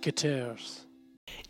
Marketers.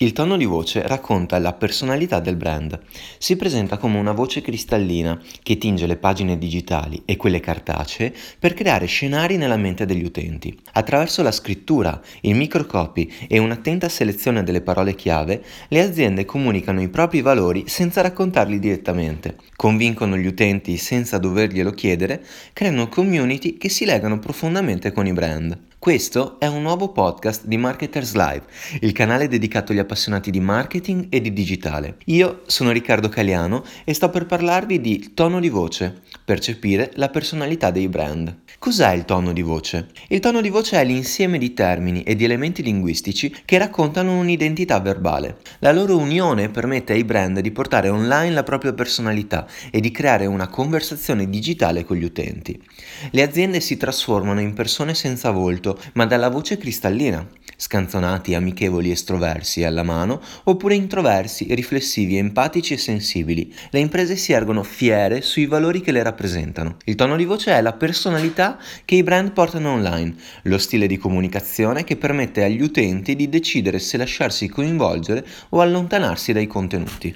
Il tono di voce racconta la personalità del brand. Si presenta come una voce cristallina che tinge le pagine digitali e quelle cartacee per creare scenari nella mente degli utenti. Attraverso la scrittura, il microcopy e un'attenta selezione delle parole chiave, le aziende comunicano i propri valori senza raccontarli direttamente, convincono gli utenti senza doverglielo chiedere, creano community che si legano profondamente con i brand. Questo è un nuovo podcast di Marketers Live, il canale dedicato agli appassionati di marketing e di digitale. Io sono Riccardo Caliano e sto per parlarvi di tono di voce, percepire la personalità dei brand. Cos'è il tono di voce? Il tono di voce è l'insieme di termini e di elementi linguistici che raccontano un'identità verbale. La loro unione permette ai brand di portare online la propria personalità e di creare una conversazione digitale con gli utenti. Le aziende si trasformano in persone senza volto, ma dalla voce cristallina, scanzonati, amichevoli, estroversi alla mano, oppure introversi, riflessivi, empatici e sensibili. Le imprese si ergono fiere sui valori che le rappresentano. Il tono di voce è la personalità che i brand portano online, lo stile di comunicazione che permette agli utenti di decidere se lasciarsi coinvolgere o allontanarsi dai contenuti.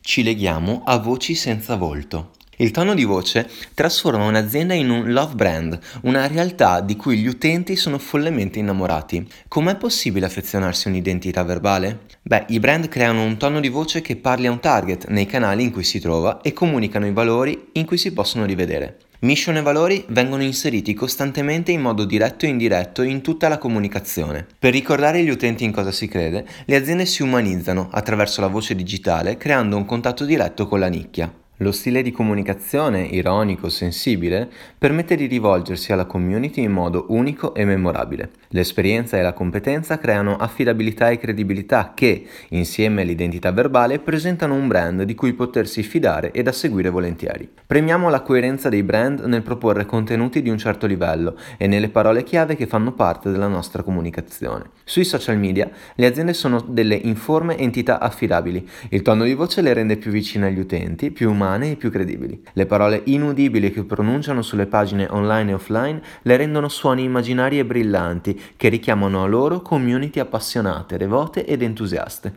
Ci leghiamo a voci senza volto. Il tono di voce trasforma un'azienda in un love brand, una realtà di cui gli utenti sono follemente innamorati. Com'è possibile affezionarsi a un'identità verbale? Beh, i brand creano un tono di voce che parli a un target nei canali in cui si trova e comunicano i valori in cui si possono rivedere. Mission e valori vengono inseriti costantemente in modo diretto e indiretto in tutta la comunicazione. Per ricordare agli utenti in cosa si crede, le aziende si umanizzano attraverso la voce digitale creando un contatto diretto con la nicchia. Lo stile di comunicazione, ironico, sensibile, permette di rivolgersi alla community in modo unico e memorabile. L'esperienza e la competenza creano affidabilità e credibilità che, insieme all'identità verbale, presentano un brand di cui potersi fidare e da seguire volentieri. Premiamo la coerenza dei brand nel proporre contenuti di un certo livello e nelle parole chiave che fanno parte della nostra comunicazione. Sui social media le aziende sono delle informe entità affidabili, il tono di voce le rende più vicine agli utenti, più umane umane e più credibili. Le parole inudibili che pronunciano sulle pagine online e offline le rendono suoni immaginari e brillanti che richiamano a loro community appassionate, devote ed entusiaste.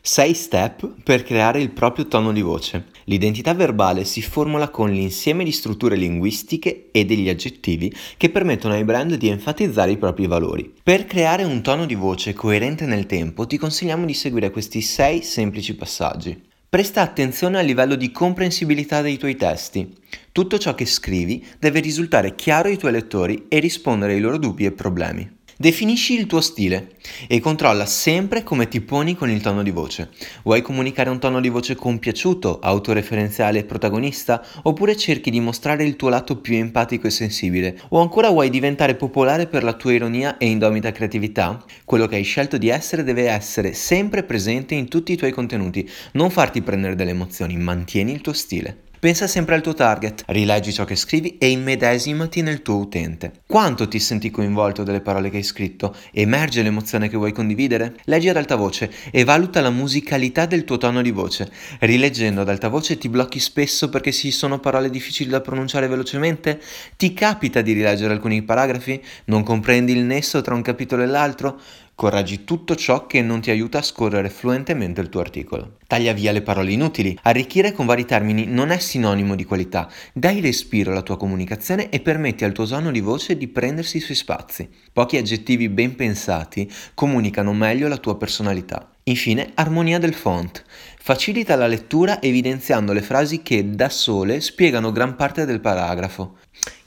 6 step per creare il proprio tono di voce. L'identità verbale si formula con l'insieme di strutture linguistiche e degli aggettivi che permettono ai brand di enfatizzare i propri valori. Per creare un tono di voce coerente nel tempo ti consigliamo di seguire questi 6 semplici passaggi. Presta attenzione al livello di comprensibilità dei tuoi testi. Tutto ciò che scrivi deve risultare chiaro ai tuoi lettori e rispondere ai loro dubbi e problemi. Definisci il tuo stile e controlla sempre come ti poni con il tono di voce. Vuoi comunicare un tono di voce compiaciuto, autoreferenziale e protagonista? Oppure cerchi di mostrare il tuo lato più empatico e sensibile? O ancora vuoi diventare popolare per la tua ironia e indomita creatività? Quello che hai scelto di essere deve essere sempre presente in tutti i tuoi contenuti. Non farti prendere delle emozioni, mantieni il tuo stile. Pensa sempre al tuo target, rileggi ciò che scrivi e immedesimati nel tuo utente. Quanto ti senti coinvolto dalle parole che hai scritto? Emerge l'emozione che vuoi condividere? Leggi ad alta voce e valuta la musicalità del tuo tono di voce. Rileggendo ad alta voce ti blocchi spesso perché ci sono parole difficili da pronunciare velocemente? Ti capita di rileggere alcuni paragrafi? Non comprendi il nesso tra un capitolo e l'altro? Correggi tutto ciò che non ti aiuta a scorrere fluentemente il tuo articolo. Taglia via le parole inutili. Arricchire con vari termini non è sinonimo di qualità. Dai respiro alla tua comunicazione e permetti al tuo tono di voce di prendersi i suoi spazi. Pochi aggettivi ben pensati comunicano meglio la tua personalità. Infine, armonia del font. Facilita la lettura evidenziando le frasi che da sole spiegano gran parte del paragrafo.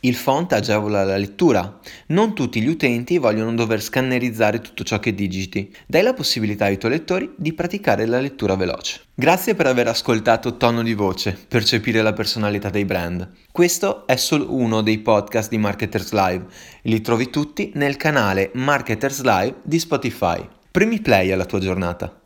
Il font agevola la lettura. Non tutti gli utenti vogliono dover scannerizzare tutto ciò che digiti. Dai la possibilità ai tuoi lettori di praticare la lettura veloce. Grazie per aver ascoltato Tono di Voce, percepire la personalità dei brand. Questo è solo uno dei podcast di Marketers Live. Li trovi tutti nel canale Marketers Live di Spotify. Premi play alla tua giornata.